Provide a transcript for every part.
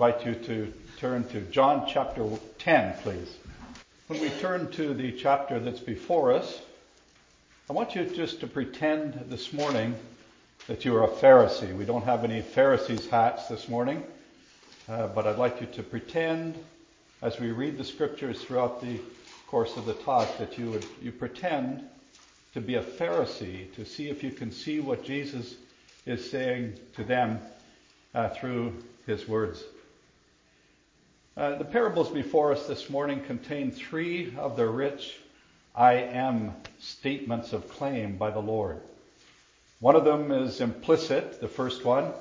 invite you to turn to John chapter 10, please. When we turn to the chapter that's before us, I want you just to pretend this morning that you are a Pharisee. We don't have any Pharisees' hats this morning, uh, but I'd like you to pretend, as we read the scriptures throughout the course of the talk, that you would you pretend to be a Pharisee to see if you can see what Jesus is saying to them uh, through his words. Uh, the parables before us this morning contain three of the rich I am statements of claim by the Lord. One of them is implicit, the first one,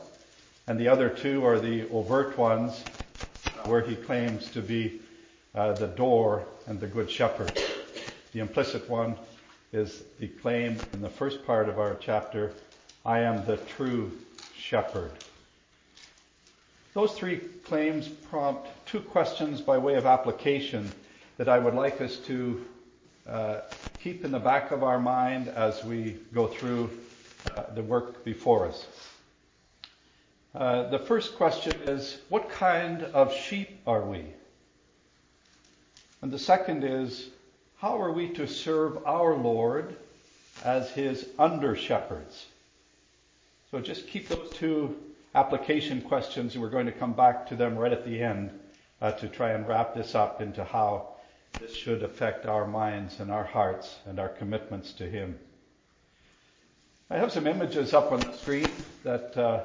and the other two are the overt ones where he claims to be uh, the door and the good shepherd. The implicit one is the claim in the first part of our chapter, I am the true shepherd. Those three claims prompt two questions by way of application that I would like us to uh, keep in the back of our mind as we go through uh, the work before us. Uh, the first question is, what kind of sheep are we? And the second is, how are we to serve our Lord as his under shepherds? So just keep those two application questions, and we're going to come back to them right at the end uh, to try and wrap this up into how this should affect our minds and our hearts and our commitments to Him. I have some images up on the screen that uh,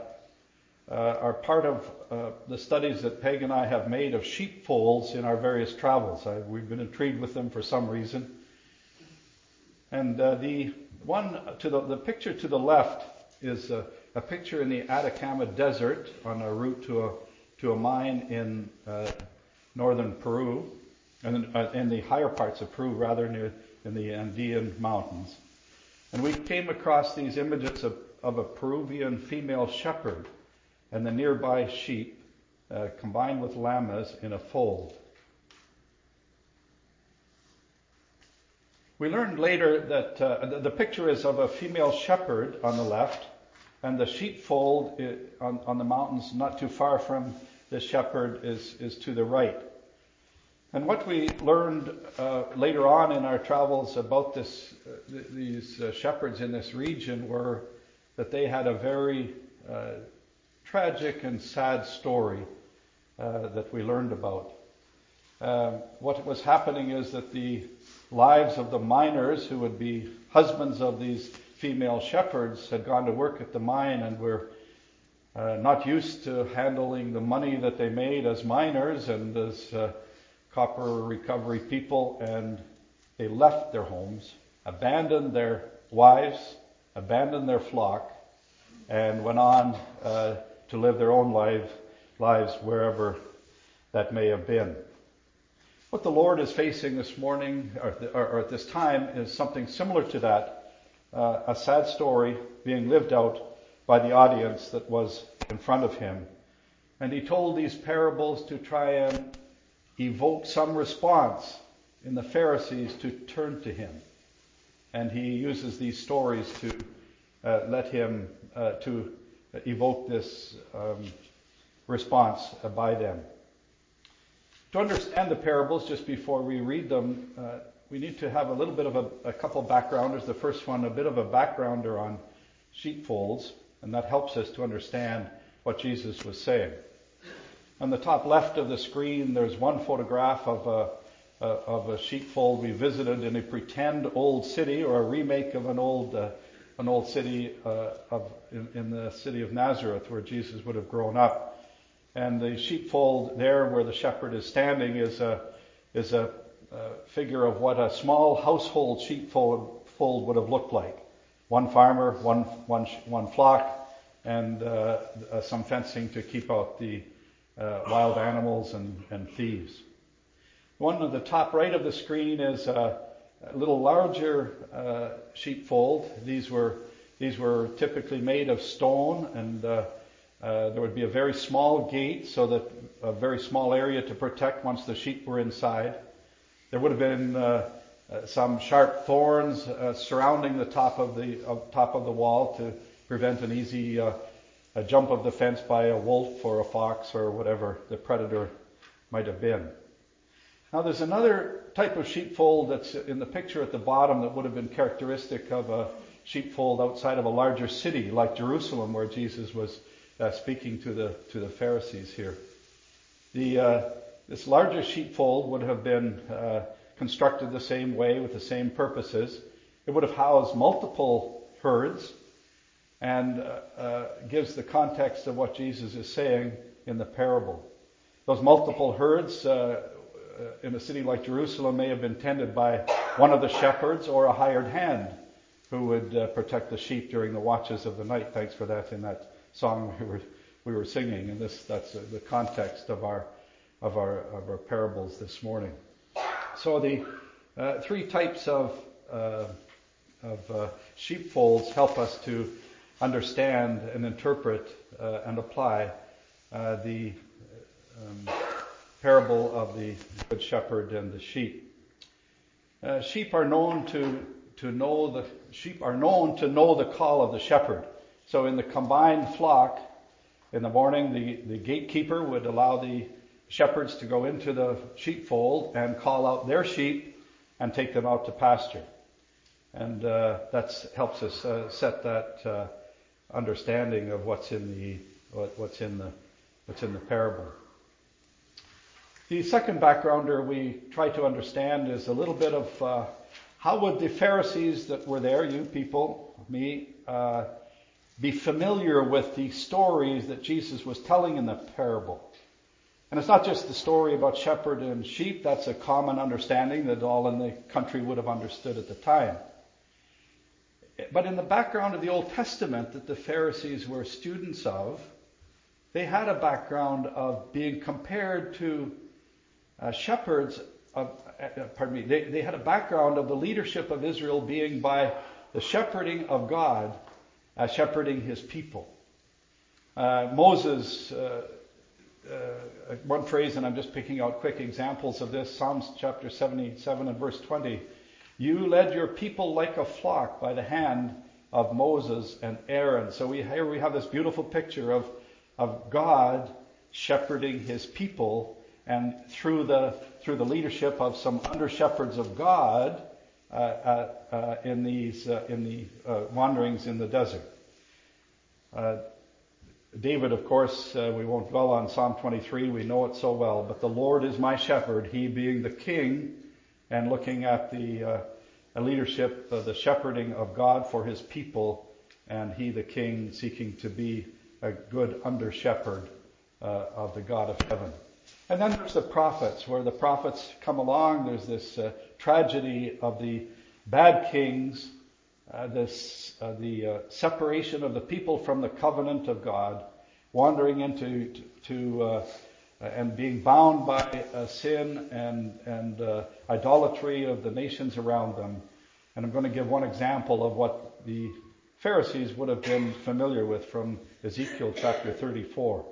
uh, are part of uh, the studies that Peg and I have made of sheepfolds in our various travels. I, we've been intrigued with them for some reason. And uh, the one to the, the picture to the left is uh, a picture in the Atacama Desert on a route to a to a mine in uh, northern Peru, and uh, in the higher parts of Peru, rather near in the Andean mountains. And we came across these images of, of a Peruvian female shepherd and the nearby sheep uh, combined with llamas in a fold. We learned later that uh, the, the picture is of a female shepherd on the left and the sheepfold on, on the mountains not too far from the shepherd is, is to the right. And what we learned uh, later on in our travels about this, uh, th- these uh, shepherds in this region were that they had a very uh, tragic and sad story uh, that we learned about. Um, what was happening is that the lives of the miners, who would be husbands of these female shepherds had gone to work at the mine and were uh, not used to handling the money that they made as miners and as uh, copper recovery people, and they left their homes, abandoned their wives, abandoned their flock, and went on uh, to live their own life, lives wherever that may have been. What the Lord is facing this morning, or, or at this time, is something similar to that uh, a sad story being lived out by the audience that was in front of him. And he told these parables to try and evoke some response in the Pharisees to turn to him. And he uses these stories to uh, let him, uh, to evoke this um, response by them. To understand the parables, just before we read them, uh, we need to have a little bit of a, a couple backgrounders. The first one, a bit of a backgrounder on sheepfolds, and that helps us to understand what Jesus was saying. On the top left of the screen, there's one photograph of a, a of a sheepfold we visited in a pretend old city or a remake of an old uh, an old city uh, of in, in, the city of Nazareth where Jesus would have grown up. And the sheepfold there, where the shepherd is standing, is a is a uh, figure of what a small household sheepfold would have looked like. One farmer, one, one, one flock, and uh, uh, some fencing to keep out the uh, wild animals and, and thieves. One at the top right of the screen is a, little larger sheepfold. These were these were typically made of stone, and uh, there would be a very small gate, so that a very small area to protect once the sheep were inside. There would have been uh, uh, some sharp thorns uh, surrounding the top of the top of the wall to prevent an easy uh, jump of the fence by a wolf or a fox or whatever the predator might have been. Now there's another type of sheepfold that's in the picture at the bottom that would have been characteristic of a sheepfold outside of a larger city like Jerusalem where Jesus was uh, speaking to the to the Pharisees here. The uh, this larger sheepfold would have been uh, constructed the same way with the same purposes. It would have housed multiple herds and uh, uh, gives the context of what Jesus is saying in the parable. Those multiple herds uh, uh, in a city like Jerusalem may have been tended by one of the shepherds or a hired hand who would uh, protect the sheep during the watches of the night. Thanks for that in that song we were we were singing, and this that's the context of our of our of our parables this morning. So the uh, three types of uh, of uh, sheepfolds help us to understand and interpret uh, and apply uh, the um, parable of the good shepherd and the sheep. Uh, sheep are known to to know the sheep are known to know the call of the shepherd. So in the combined flock, in the morning, the, the gatekeeper would allow the shepherds to go into the sheepfold and call out their sheep and take them out to pasture. And uh, that helps us uh, set that uh, understanding of what's in the what, what's in the what's in the parable. The second backgrounder we try to understand is a little bit of uh, how would the Pharisees that were there, you people, me, uh, be familiar with the stories that Jesus was telling in the parable? And it's not just the story about shepherd and sheep, that's a common understanding that all in the country would have understood at the time. But in the background of the Old Testament that the Pharisees were students of, they had a background of being compared to uh, shepherds of, uh, uh, pardon me, they, they had a background of the leadership of Israel being by the shepherding of God, uh, shepherding his people. Uh, Moses, uh, one phrase, and I'm just picking out quick examples of this, Psalms chapter 77 and verse 20. You led your people like a flock by the hand of Moses and Aaron. So we, here we have this beautiful picture of, of God shepherding his people and through the, through the leadership of some under shepherds of God uh, uh, uh, in these uh, in the uh, wanderings in the desert. Uh, David, of course, we won't dwell on Psalm 23. We know it so well. But the Lord is my shepherd. He being the king and looking at the uh, leadership, uh, the shepherding of God for his people, and he, the king, seeking to be a good under shepherd uh, of the God of heaven. And then there's the prophets, where the prophets come along. There's this uh, tragedy of the bad kings, uh, this uh, the separation of the people from the covenant of God, wandering into to, to uh, and being bound by uh, sin and, and uh, idolatry of the nations around them. And I'm going to give one example of what the Pharisees would have been familiar with from Ezekiel chapter 34.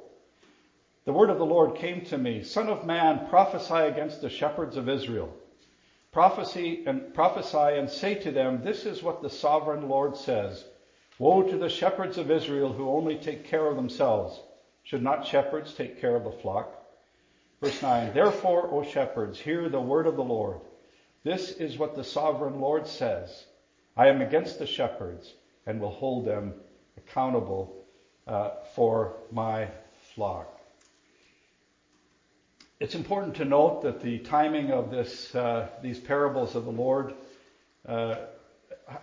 The word of the Lord came to me, Son of man, prophesy against the shepherds of Israel. Prophecy and prophesy and say to them, This is what the sovereign Lord says. Woe to the shepherds of Israel who only take care of themselves. Should not shepherds take care of the flock? Verse 9, Therefore, O shepherds, hear the word of the Lord. This is what the sovereign Lord says. I am against the shepherds and will hold them accountable uh, for my flock. It's important to note that the timing of this, uh, these parables of the Lord uh,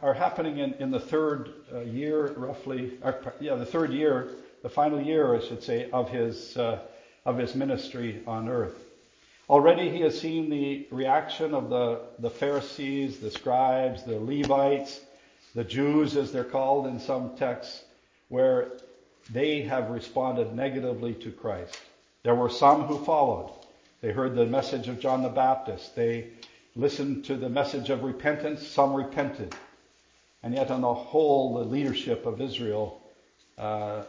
are happening in, in the third uh, year, roughly, or, yeah, the third year the final year, I should say, of his, uh, of his ministry on earth. Already he has seen the reaction of the, the Pharisees, the scribes, the Levites, the Jews, as they're called in some texts, where they have responded negatively to Christ. There were some who followed. They heard the message of John the Baptist. They listened to the message of repentance. Some repented. And yet, on the whole, the leadership of Israel uh,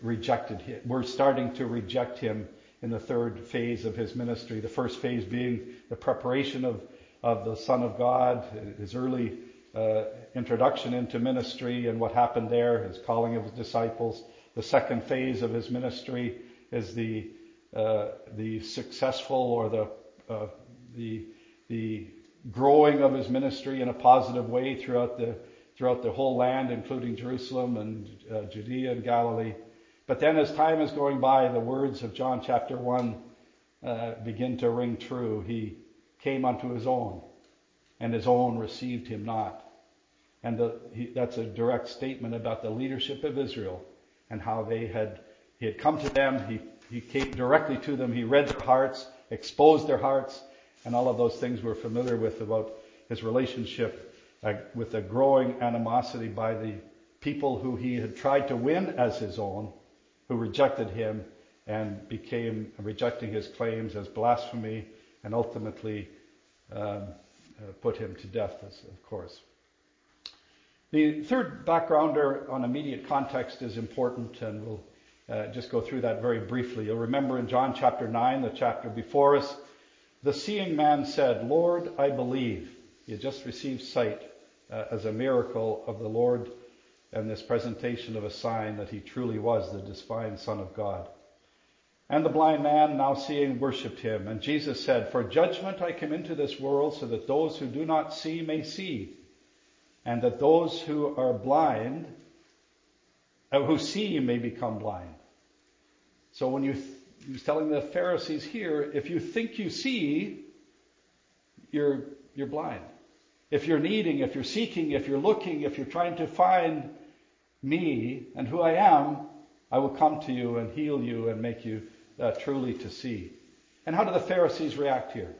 rejected him. We're starting to reject him in the third phase of his ministry. The first phase being the preparation of, of the Son of God, his early uh, introduction into ministry and what happened there, his calling of his disciples. The second phase of his ministry is the uh, the successful or the uh, the the growing of his ministry in a positive way throughout the throughout the whole land, including Jerusalem and uh, Judea and Galilee. But then, as time is going by, the words of John chapter one uh, begin to ring true. He came unto his own, and his own received him not. And the, he, that's a direct statement about the leadership of Israel and how they had he had come to them. He he came directly to them. He read their hearts, exposed their hearts, and all of those things we're familiar with about his relationship uh, with a growing animosity by the people who he had tried to win as his own, who rejected him and became rejecting his claims as blasphemy and ultimately um, uh, put him to death, of course. The third backgrounder on immediate context is important, and we'll uh, just go through that very briefly. You'll remember in John chapter 9, the chapter before us, the seeing man said, Lord, I believe. Had just received sight uh, as a miracle of the Lord and this presentation of a sign that he truly was the divine Son of God. And the blind man, now seeing, worshipped him. And Jesus said, For judgment I come into this world so that those who do not see may see, and that those who are blind, uh, who see may become blind. So when you, th- he's telling the Pharisees here, if you think you see, you're, you're blind. If you're needing, if you're seeking, if you're looking, if you're trying to find me and who I am, I will come to you and heal you and make you uh, truly to see. And how do the Pharisees react here?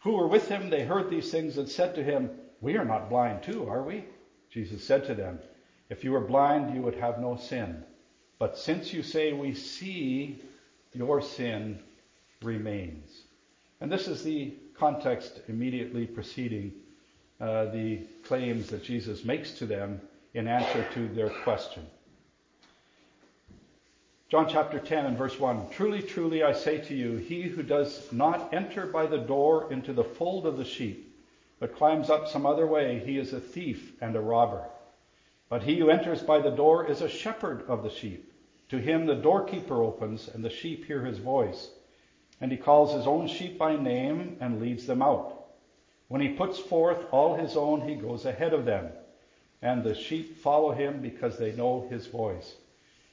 Who were with him, they heard these things and said to him, We are not blind too, are we? Jesus said to them, If you were blind, you would have no sin. But since you say we see, your sin remains. And this is the context immediately preceding uh, the claims that Jesus makes to them in answer to their question. John chapter 10 and verse 1 Truly, truly, I say to you, he who does not enter by the door into the fold of the sheep, but climbs up some other way, he is a thief and a robber. But he who enters by the door is a shepherd of the sheep. To him the doorkeeper opens, and the sheep hear his voice. And he calls his own sheep by name and leads them out. When he puts forth all his own, he goes ahead of them. And the sheep follow him because they know his voice.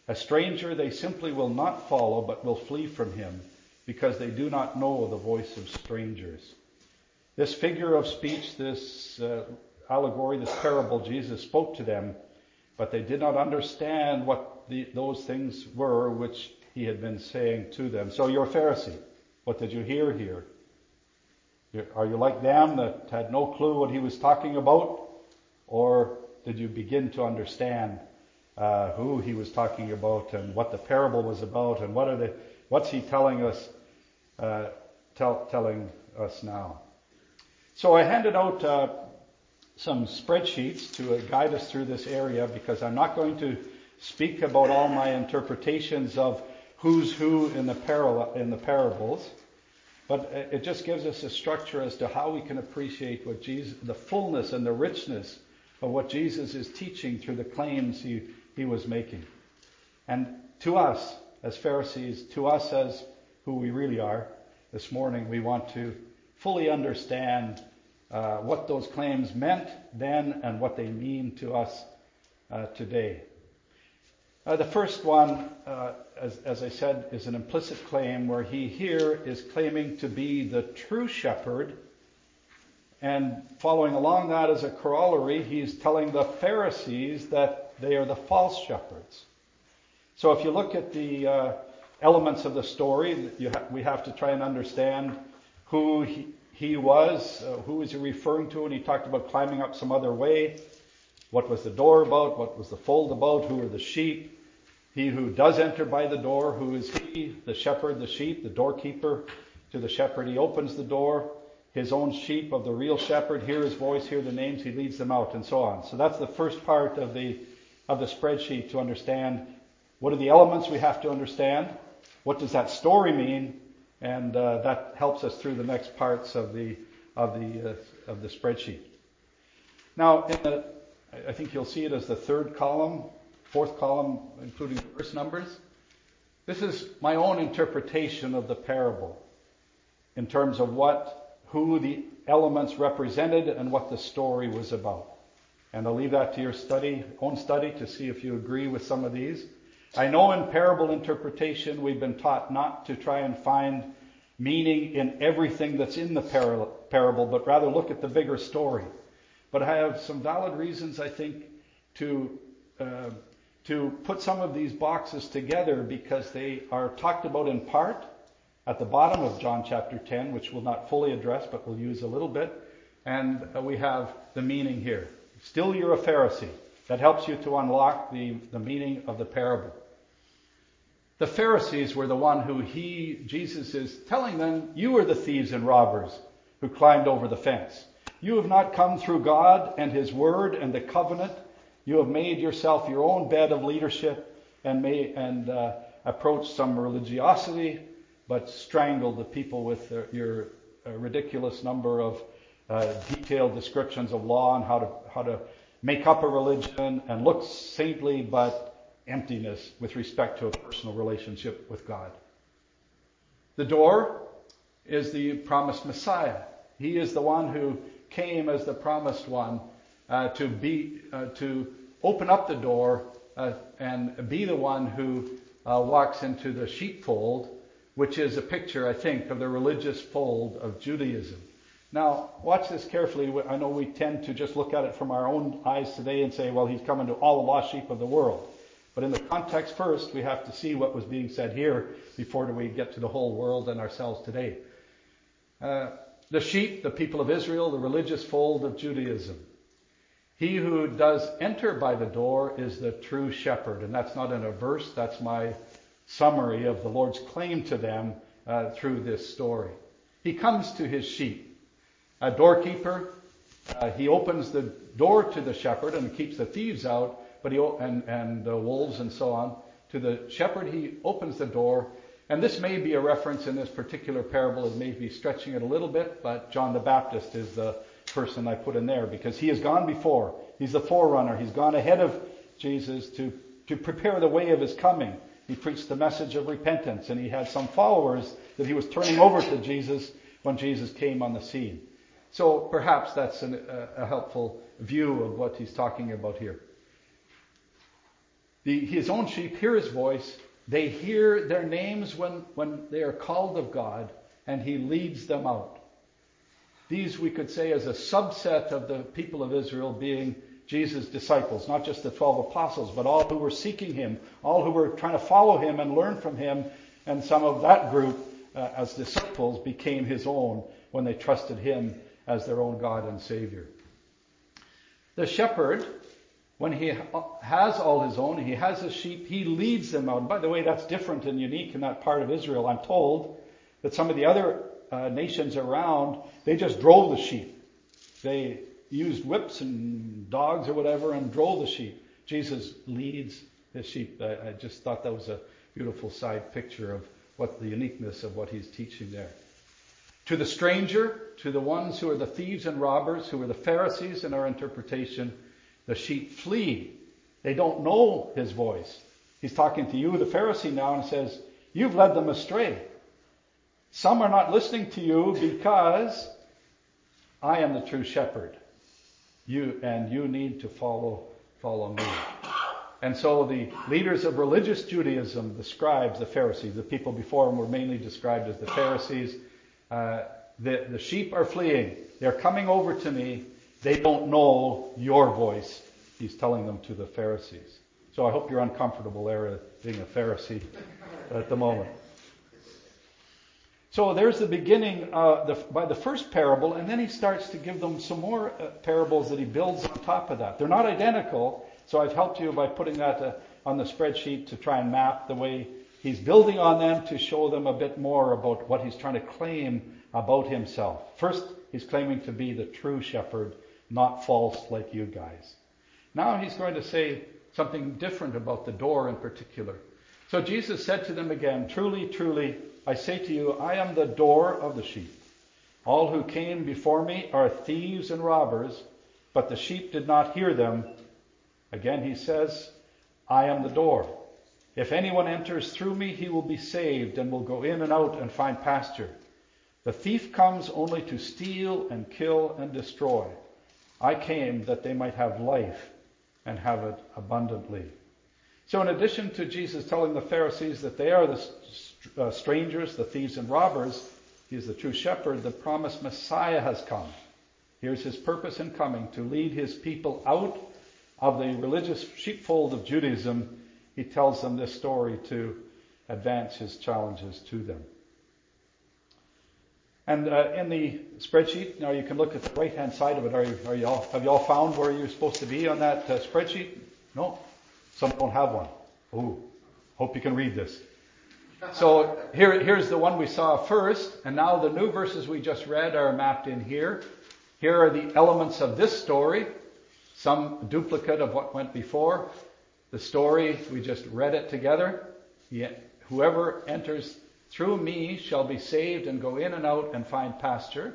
A stranger they simply will not follow, but will flee from him, because they do not know the voice of strangers. This figure of speech, this uh, allegory, this parable, Jesus spoke to them, but they did not understand what the, those things were which he had been saying to them. So you're a Pharisee. What did you hear here? Are you like them that had no clue what he was talking about? Or did you begin to understand uh, who he was talking about and what the parable was about and what are the, what's he telling us, uh, tell, telling us now. So I handed out uh, some spreadsheets to guide us through this area because I'm not going to speak about all my interpretations of who's who in the, in the parables, but it just gives us a structure as to how we can appreciate what Jesus, the fullness and the richness of what Jesus is teaching through the claims he he was making. And to us, as Pharisees, to us as who we really are, this morning we want to fully understand uh, what those claims meant then and what they mean to us uh, today. Uh, the first one, uh, as, I said, is an implicit claim where he here is claiming to be the true shepherd. And following along that as a corollary, he's telling the Pharisees that they are the false shepherds. So if you look at the uh, elements of the story, ha- we have to try and understand who he, he was, uh, who was he referring to, and he talked about climbing up some other way. What was the door about? What was the fold about? Who were the sheep? He who does enter by the door, who is he? The shepherd, the sheep, the doorkeeper. To the shepherd, he opens the door his own sheep of the real shepherd hear his voice, hear the names, he leads them out, and so on. So that's the first part of the of the spreadsheet to understand what are the elements we have to understand, what does that story mean, and uh, that helps us through the next parts of the of the uh, of the spreadsheet. Now, the, I think you'll see it as the third column. Fourth column, including the verse numbers. This is my own interpretation of the parable in terms of what, who the elements represented and what the story was about. And I'll leave that to your study, own study, to see if you agree with some of these. I know in parable interpretation we've been taught not to try and find meaning in everything that's in the parable, but rather look at the bigger story. But I have some valid reasons, I think, to uh, to put some of these boxes together because they are talked about in part at the bottom of John chapter 10, which we'll not fully address, but we'll use a little bit. And we have the meaning here. Still, you're a Pharisee. That helps you to unlock the, the meaning of the parable. The Pharisees were the one who he, Jesus is telling them, you are the thieves and robbers who climbed over the fence. You have not come through God and His Word and the covenant. You have made yourself your own bed of leadership and may, and uh, approached some religiosity, but strangled the people with your uh, ridiculous number of uh, detailed descriptions of law and how to how to make up a religion and look saintly, but emptiness with respect to a personal relationship with God. The door is the promised Messiah. He is the one who came as the promised one uh, to be uh, to open up the door uh, and be the one who uh, walks into the sheepfold, which is a picture, I think, of the religious fold of Judaism. Now, watch this carefully. I know we tend to just look at it from our own eyes today and say, well, he's coming to all the lost sheep of the world. But in the context first, we have to see what was being said here before we get to the whole world and ourselves today. Uh, the sheep, the people of Israel, the religious fold of Judaism. He who does enter by the door is the true shepherd. And that's not in a verse, that's my summary of the Lord's claim to them uh, through this story. He comes to his sheep. A doorkeeper, uh, he opens the door to the shepherd and keeps the thieves out, but he and and the wolves and so on. To the shepherd, he opens the door and this may be a reference in this particular parable. It may be stretching it a little bit, but John the Baptist is the person I put in there because he has gone before. He's the forerunner. He's gone ahead of Jesus to, to prepare the way of his coming. He preached the message of repentance and he had some followers that he was turning over to Jesus when Jesus came on the scene. So perhaps that's an, a, a helpful view of what he's talking about here. The, his own sheep hear his voice they hear their names when, when they are called of God, and He leads them out. These, we could say, as a subset of the people of Israel being Jesus' disciples, not just the 12 apostles, but all who were seeking Him, all who were trying to follow Him and learn from Him, and some of that group uh, as disciples became His own when they trusted Him as their own God and Savior. The shepherd when he has all his own, he has his sheep, he leads them out. And by the way, that's different and unique in that part of Israel. I'm told that some of the other uh, nations around, they just drove the sheep. They used whips and dogs or whatever and drove the sheep. Jesus leads his sheep. I, I just thought that was a beautiful side picture of what the uniqueness of what he's teaching there. To the stranger, to the ones who are the thieves and robbers, who are the Pharisees in our interpretation, the sheep flee. They don't know his voice. He's talking to you, the Pharisee, now, and says, You've led them astray. Some are not listening to you because I am the true shepherd. You and you need to follow follow me. And so the leaders of religious Judaism, the scribes, the Pharisees, the people before them were mainly described as the Pharisees. Uh, the, the sheep are fleeing. They're coming over to me. They don't know your voice. He's telling them to the Pharisees. So I hope you're uncomfortable there being a Pharisee at the moment. So there's the beginning uh, the, by the first parable, and then he starts to give them some more uh, parables that he builds on top of that. They're not identical, so I've helped you by putting that uh, on the spreadsheet to try and map the way he's building on them to show them a bit more about what he's trying to claim about himself. First, he's claiming to be the true shepherd not false like you guys. Now he's going to say something different about the door in particular. So Jesus said to them again, Truly, truly, I say to you, I am the door of the sheep. All who came before me are thieves and robbers, but the sheep did not hear them. Again he says, I am the door. If anyone enters through me, he will be saved and will go in and out and find pasture. The thief comes only to steal and kill and destroy. I came that they might have life and have it abundantly. So, in addition to Jesus telling the Pharisees that they are the uh, strangers, the thieves and robbers, he is the true shepherd, the promised Messiah has come. Here's his purpose in coming to lead his people out of the religious sheepfold of Judaism. He tells them this story to advance his challenges to them. And uh, in the spreadsheet, now you can look at the right hand side of it. Are you, are you all, have you all found where you're supposed to be on that uh, spreadsheet? No? Some don't have one. Ooh, hope you can read this. So here, here's the one we saw first, and now the new verses we just read are mapped in here. Here are the elements of this story, some duplicate of what went before. The story, we just read it together. Whoever enters through me shall be saved and go in and out and find pasture.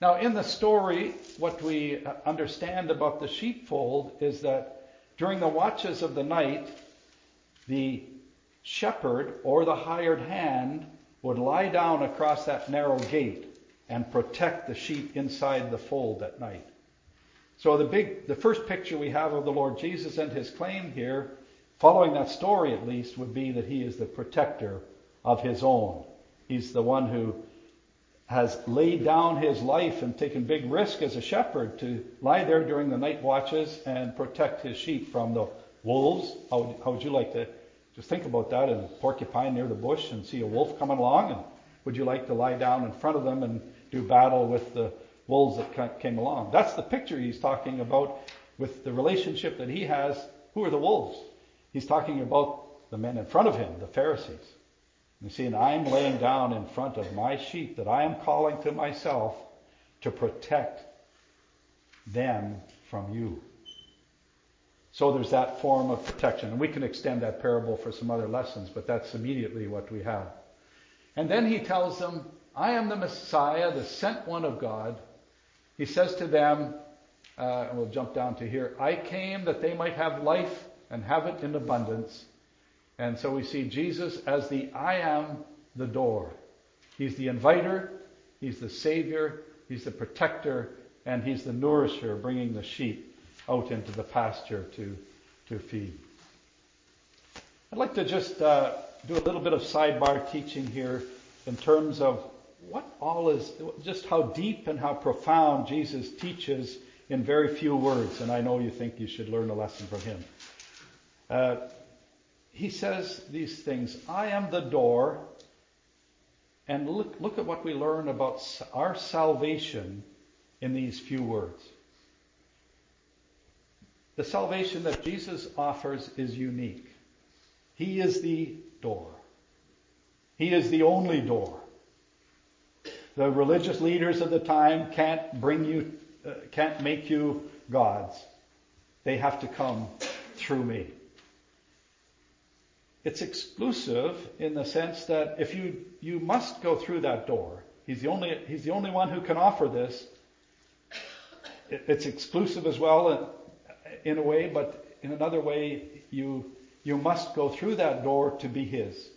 Now, in the story, what we uh, understand about the sheepfold is that during the watches of the night, the shepherd or the hired hand would lie down across that narrow gate and protect the sheep inside the fold at night. So the big, the first picture we have of the Lord Jesus and his claim here, following that story at least, would be that he is the protector of his own. He's the one who has laid down his life and taken big risk as a shepherd to lie there during the night watches and protect his sheep from the wolves. How would, how would you like to just think about that and porcupine near the bush and see a wolf coming along and would you like to lie down in front of them and do battle with the wolves that came along. That's the picture he's talking about with the relationship that he has. Who are the wolves? He's talking about the men in front of him, the Pharisees. You see, and I'm laying down in front of my sheep that I am calling to myself to protect them from you. So there's that form of protection. And we can extend that parable for some other lessons, but that's immediately what we have. And then he tells them, I am the Messiah, the sent one of God. He says to them, uh, and we'll jump down to here, I came that they might have life and have it in abundance. And so we see Jesus as the I am the door. He's the inviter, He's the Savior, He's the protector, and He's the nourisher, bringing the sheep out into the pasture to, to feed. I'd like to just uh, do a little bit of sidebar teaching here in terms of what all is, just how deep and how profound Jesus teaches in very few words. And I know you think you should learn a lesson from him. Uh, he says these things I am the door. And look, look at what we learn about our salvation in these few words. The salvation that Jesus offers is unique. He is the door. He is the only door. The religious leaders of the time can't bring you, uh, can't make you gods. They have to come through me. It's exclusive in the sense that if you, you must go through that door. He's the only, he's the only one who can offer this. It's exclusive as well in a way, but in another way, you, you must go through that door to be his.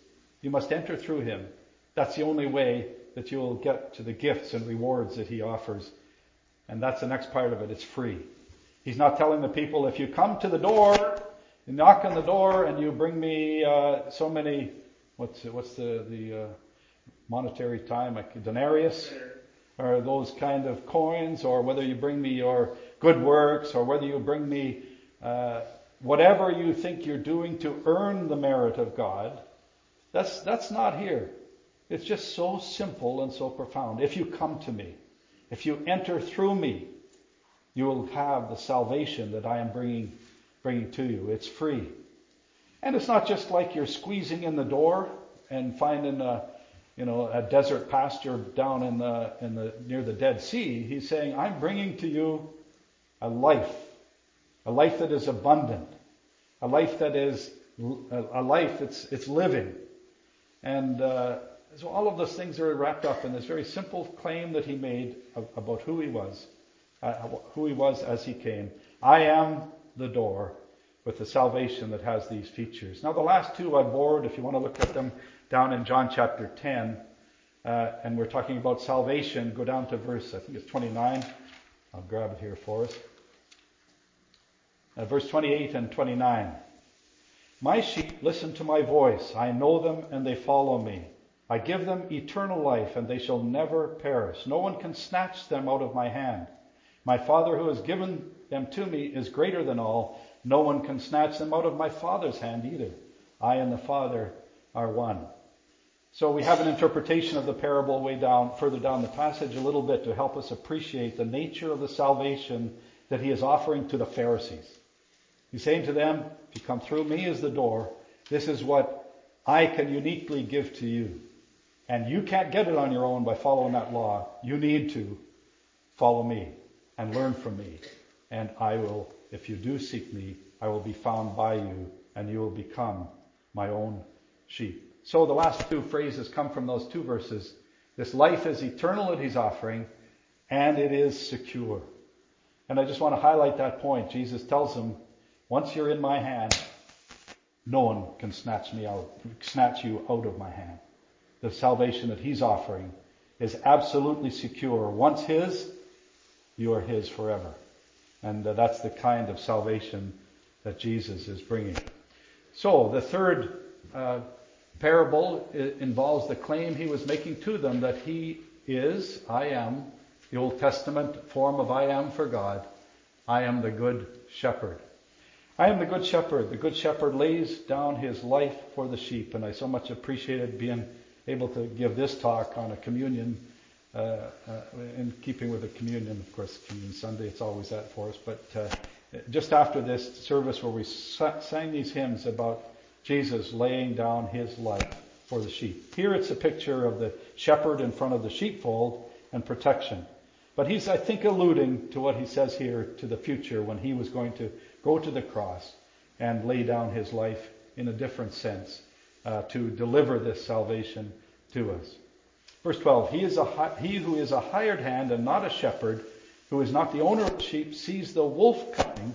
You must enter through him. That's the only way that you'll get to the gifts and rewards that he offers. And that's the next part of it. It's free. He's not telling the people, if you come to the door, you knock on the door and you bring me uh, so many, what's what's the the uh, monetary time, like denarius, or those kind of coins, or whether you bring me your good works, or whether you bring me uh, whatever you think you're doing to earn the merit of God. That's that's not here. It's just so simple and so profound. If you come to me, if you enter through me, you will have the salvation that I am bringing, bringing to you. It's free. And it's not just like you're squeezing in the door and finding a, you know, a desert pasture down in the, in the, near the Dead Sea. He's saying, I'm bringing to you a life, a life that is abundant, a life that is a life that's it's living. And uh, so all of those things are wrapped up in this very simple claim that he made about who he was, uh, who he was as he came. I am the door. with the salvation that has these features. Now the last two on board, if you want to look at them down in John chapter 10, uh, and we're talking about salvation, go down to verse, I think it's 29. I'll grab it here for us. Uh, verse 28 and 29. My sheep listen to my voice. I know them and they follow me. I give them eternal life and they shall never perish. No one can snatch them out of my hand. My Father who has given them to me is greater than all. No one can snatch them out of my Father's hand either. I and the Father are one. So we have an interpretation of the parable way down, further down the passage a little bit to help us appreciate the nature of the salvation that he is offering to the Pharisees. He's saying to them, if you come through me as the door, this is what I can uniquely give to you. And you can't get it on your own by following that law. You need to follow me and learn from me. And I will, if you do seek me, I will be found by you and you will become my own sheep. So the last two phrases come from those two verses. This life is eternal that he's offering and it is secure. And I just want to highlight that point. Jesus tells them, once you're in my hand, no one can snatch me out, snatch you out of my hand. The salvation that he's offering is absolutely secure. Once his, you are his forever. And uh, that's the kind of salvation that Jesus is bringing. So the third uh, parable involves the claim he was making to them that he is, I am, the Old Testament form of I am for God. I am the good shepherd. I am the good shepherd. The good shepherd lays down his life for the sheep, and I so much appreciated being able to give this talk on a communion, uh, uh, in keeping with the communion, of course, Communion Sunday, it's always that for us. But uh, just after this service where we sang these hymns about Jesus laying down his life for the sheep. Here it's a picture of the shepherd in front of the sheepfold and protection. But he's, I think, alluding to what he says here to the future when he was going to go to the cross and lay down his life in a different sense uh, to deliver this salvation to us. Verse 12, he, is a, he who is a hired hand and not a shepherd, who is not the owner of sheep, sees the wolf coming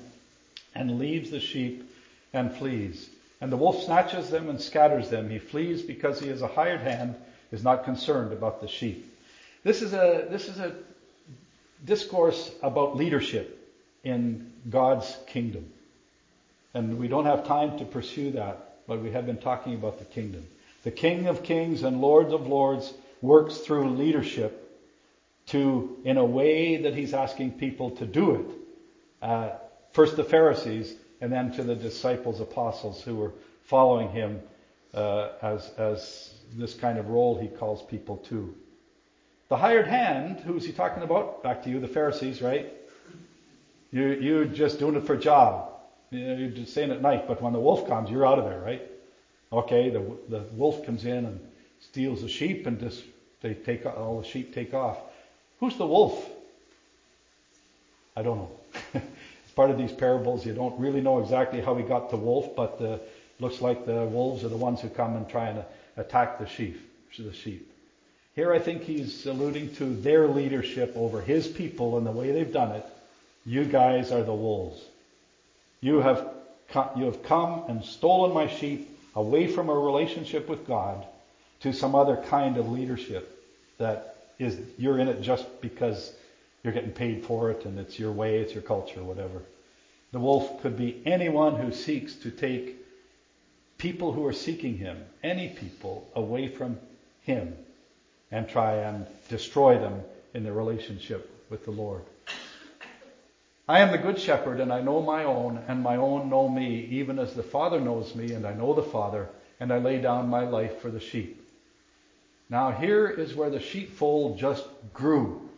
and leaves the sheep and flees. And the wolf snatches them and scatters them. He flees because he is a hired hand, is not concerned about the sheep. This is a, this is a discourse about leadership in God's kingdom. And we don't have time to pursue that, but we have been talking about the kingdom. The King of Kings and Lords of Lords works through leadership to, in a way that he's asking people to do it. Uh, first the Pharisees, and then to the disciples, apostles who were following him uh, as, as this kind of role he calls people to. The hired hand, who is he talking about? Back to you, the Pharisees, right? You, you're just doing it for a job. You're just saying at night, but when the wolf comes, you're out of there, right? Okay, the, the wolf comes in and steals the sheep and just, they take, all the sheep take off. Who's the wolf? I don't know. it's part of these parables. You don't really know exactly how he got the wolf, but uh, looks like the wolves are the ones who come and try and attack the sheep. The sheep. Here I think he's alluding to their leadership over his people and the way they've done it. You guys are the wolves. You have, you have come and stolen my sheep away from a relationship with God to some other kind of leadership that is, you're in it just because you're getting paid for it and it's your way, it's your culture, whatever. The wolf could be anyone who seeks to take people who are seeking him, any people, away from him and try and destroy them in their relationship with the Lord. I am the good shepherd and I know my own and my own know me even as the Father knows me and I know the Father and I lay down my life for the sheep. Now here is where the sheepfold just grew.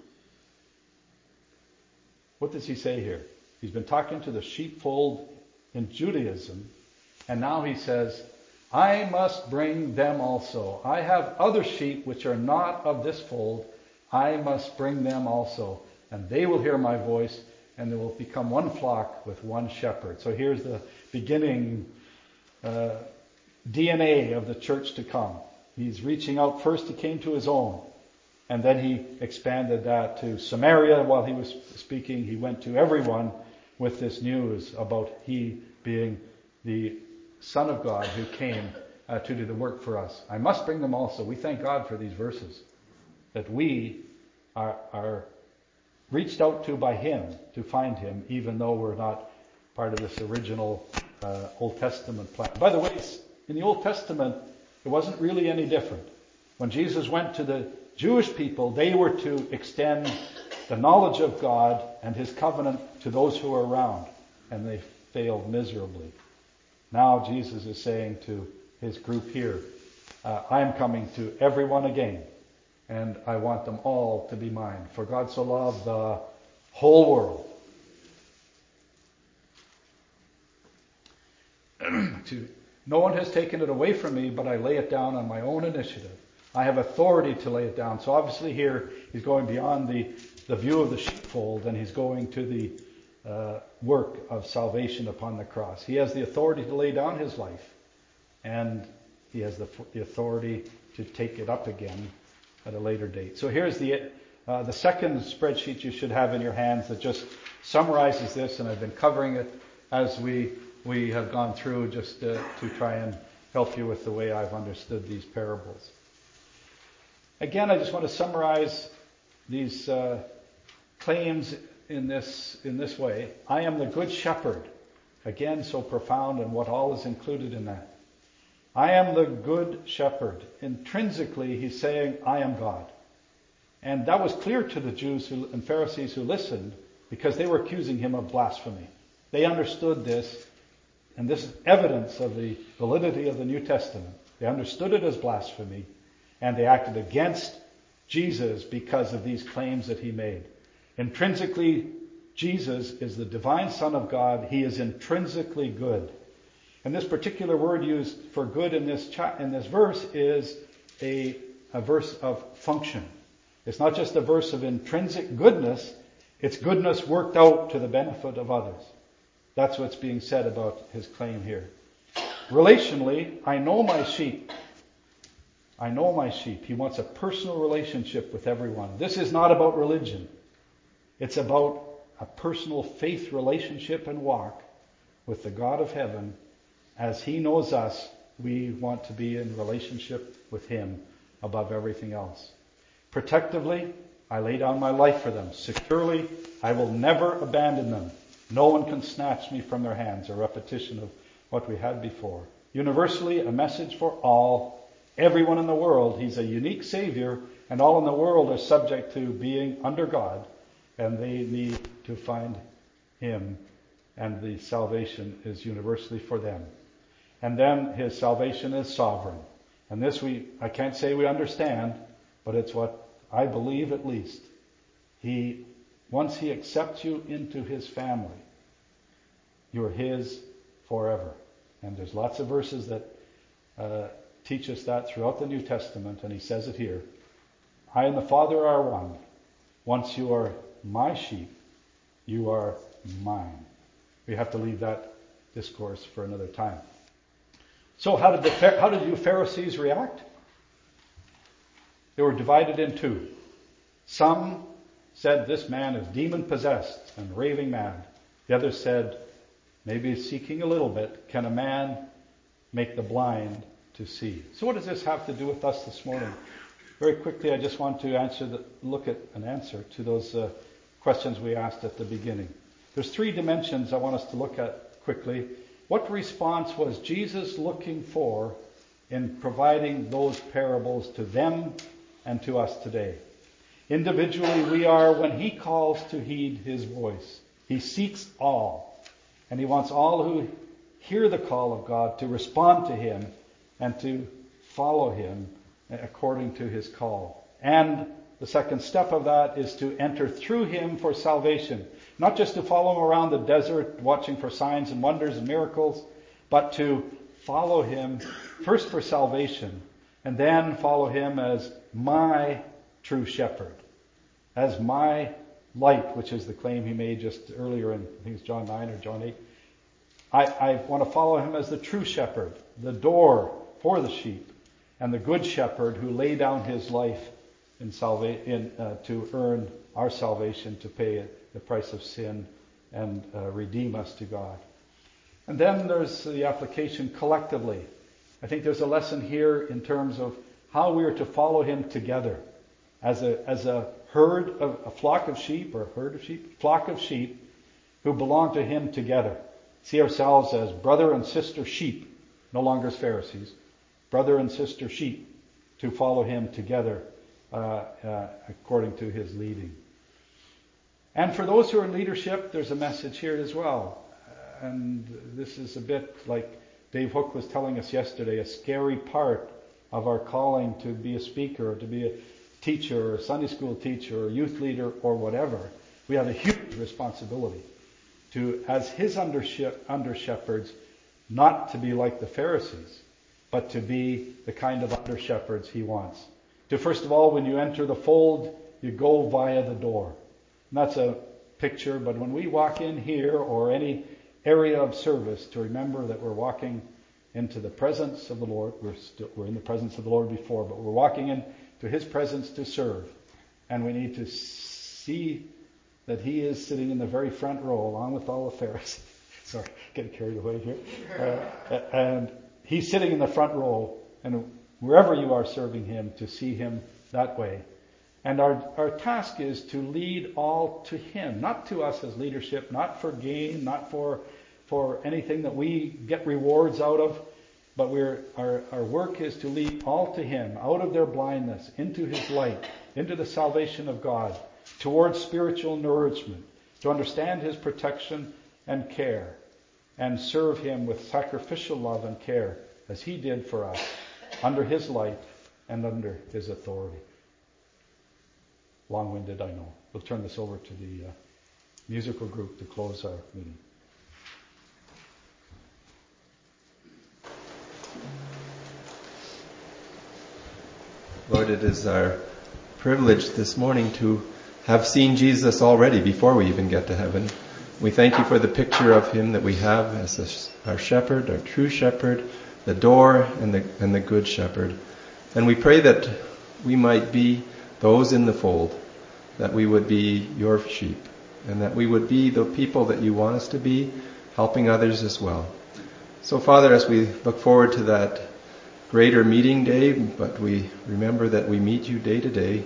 What does he say here? He's been talking to the sheepfold in Judaism and now he says, I must bring them also. I have other sheep which are not of this fold. I must bring them also. And they will hear my voice, and they will become one flock with one shepherd. So here's the beginning uh, DNA of the church to come. He's reaching out. First, he came to his own, and then he expanded that to Samaria while he was speaking. He went to everyone with this news about he being the Son of God who came uh, to do the work for us. I must bring them also. We thank God for these verses that we are, are reached out to by Him to find Him, even though we're not part of this original uh, Old Testament plan. By the way, in the Old Testament, it wasn't really any different. When Jesus went to the Jewish people, they were to extend the knowledge of God and His covenant to those who were around, and they failed miserably. Now Jesus is saying to His group here, uh, I am coming to everyone again, and I want them all to be mine. For God so loved the whole world. to, no one has taken it away from me, but I lay it down on my own initiative. I have authority to lay it down. So obviously here he's going beyond the, the view of the sheepfold and he's going to the uh, work of salvation upon the cross. He has the authority to lay down his life and he has the, the authority to take it up again at a later date. So here's the, uh, the second spreadsheet you should have in your hands that just summarizes this and I've been covering it as we, we have gone through just uh, to try and help you with the way I've understood these parables. Again, I just want to summarize these uh, claims in this in this way. I am the good shepherd. Again, so profound and what all is included in that. I am the good shepherd. Intrinsically, he's saying, I am God. And that was clear to the Jews who, and Pharisees who listened because they were accusing him of blasphemy. They understood this, and this is evidence of the validity of the New Testament. They understood it as blasphemy, and they acted against Jesus because of these claims that he made. Intrinsically, Jesus is the divine Son of God. He is intrinsically good. And this particular word used for good in this cha- in this verse is a, a verse of function. It's not just a verse of intrinsic goodness, it's goodness worked out to the benefit of others. That's what's being said about his claim here. Relationally, I know my sheep I know my sheep. He wants a personal relationship with everyone. This is not about religion. It's about a personal faith relationship and walk with the God of heaven. As He knows us, we want to be in relationship with Him above everything else. Protectively, I lay down my life for them. Securely, I will never abandon them. No one can snatch me from their hands. A repetition of what we had before. Universally, a message for all everyone in the world. He's a unique Savior, and all in the world are subject to being under God, and they need to find Him, and the salvation is universally for them. And then His salvation is sovereign. And this we, I can't say we understand, but it's what I believe at least. He, once He accepts you into His family, you're His forever. And there's lots of verses that uh, teach us that throughout the New Testament, and he says it here. I and the Father are one. Once you are my sheep, you are mine. We have to leave that discourse for another time. So how did the how did you Pharisees react? They were divided in two. Some said this man is demon possessed and raving mad. The others said, maybe seeking a little bit, can a man make the blind to see. So what does this have to do with us this morning? Very quickly, I just want to answer the, look at an answer to those uh, questions we asked at the beginning. There's three dimensions I want us to look at quickly. What response was Jesus looking for in providing those parables to them and to us today? Individually, we are when he calls to heed his voice. He seeks all. And he wants all who hear the call of God to respond to him and to follow him according to his call. And the second step of that is to enter through him for salvation. Not just to follow him around the desert watching for signs and wonders and miracles, but to follow him first for salvation and then follow him as my true shepherd, as my light, which is the claim he made just earlier in, I think it's John 9 or John 8. I, I want to follow him as the true shepherd, the door for the sheep, and the good shepherd who laid down his life in salva- in, uh, to earn our salvation, to pay the price of sin and uh, redeem us to God. And then there's the application collectively. I think there's a lesson here in terms of how we are to follow him together as a, as a herd of a flock of sheep or herd of sheep, flock of sheep who belong to him together. See ourselves as brother and sister sheep, no longer as Pharisees, brother and sister sheep to follow him together Uh, uh, according to his leading. And for those who are in leadership, there's a message here as well. And this is a bit like Dave Hook was telling us yesterday, a scary part of our calling to be a speaker or to be a teacher or a Sunday school teacher or youth leader or whatever. We have a huge responsibility to, as his under shepherds, not to be like the Pharisees, but to be the kind of under shepherds he wants. To first of all, when you enter the fold, you go via the door. And that's a picture, but when we walk in here or any area of service, to remember that we're walking into the presence of the Lord. We're still, we're in the presence of the Lord before, but we're walking into His presence to serve. And we need to see that He is sitting in the very front row along with all the Pharisees. Sorry, getting carried away here. Uh, and He's sitting in the front row and wherever you are serving Him to see Him that way. And our, our task is to lead all to Him, not to us as leadership, not for gain, not for, for anything that we get rewards out of, but we're, our, our work is to lead all to Him, out of their blindness, into His light, into the salvation of God, towards spiritual nourishment, to understand His protection and care, and serve Him with sacrificial love and care, as He did for us, under His light and under His authority. Long-winded, I know. We'll turn this over to the uh, musical group to close our meeting. Lord, it is our privilege this morning to have seen Jesus already before we even get to heaven. We thank you for the picture of him that we have as our shepherd, our true shepherd, the door and the, and the good shepherd. And we pray that we might be those in the fold, that we would be your sheep, and that we would be the people that you want us to be, helping others as well. So Father, as we look forward to that greater meeting day, but we remember that we meet you day to day,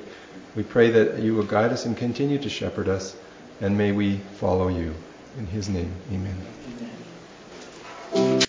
we pray that you will guide us and continue to shepherd us, and may we follow you. In his name, amen. amen.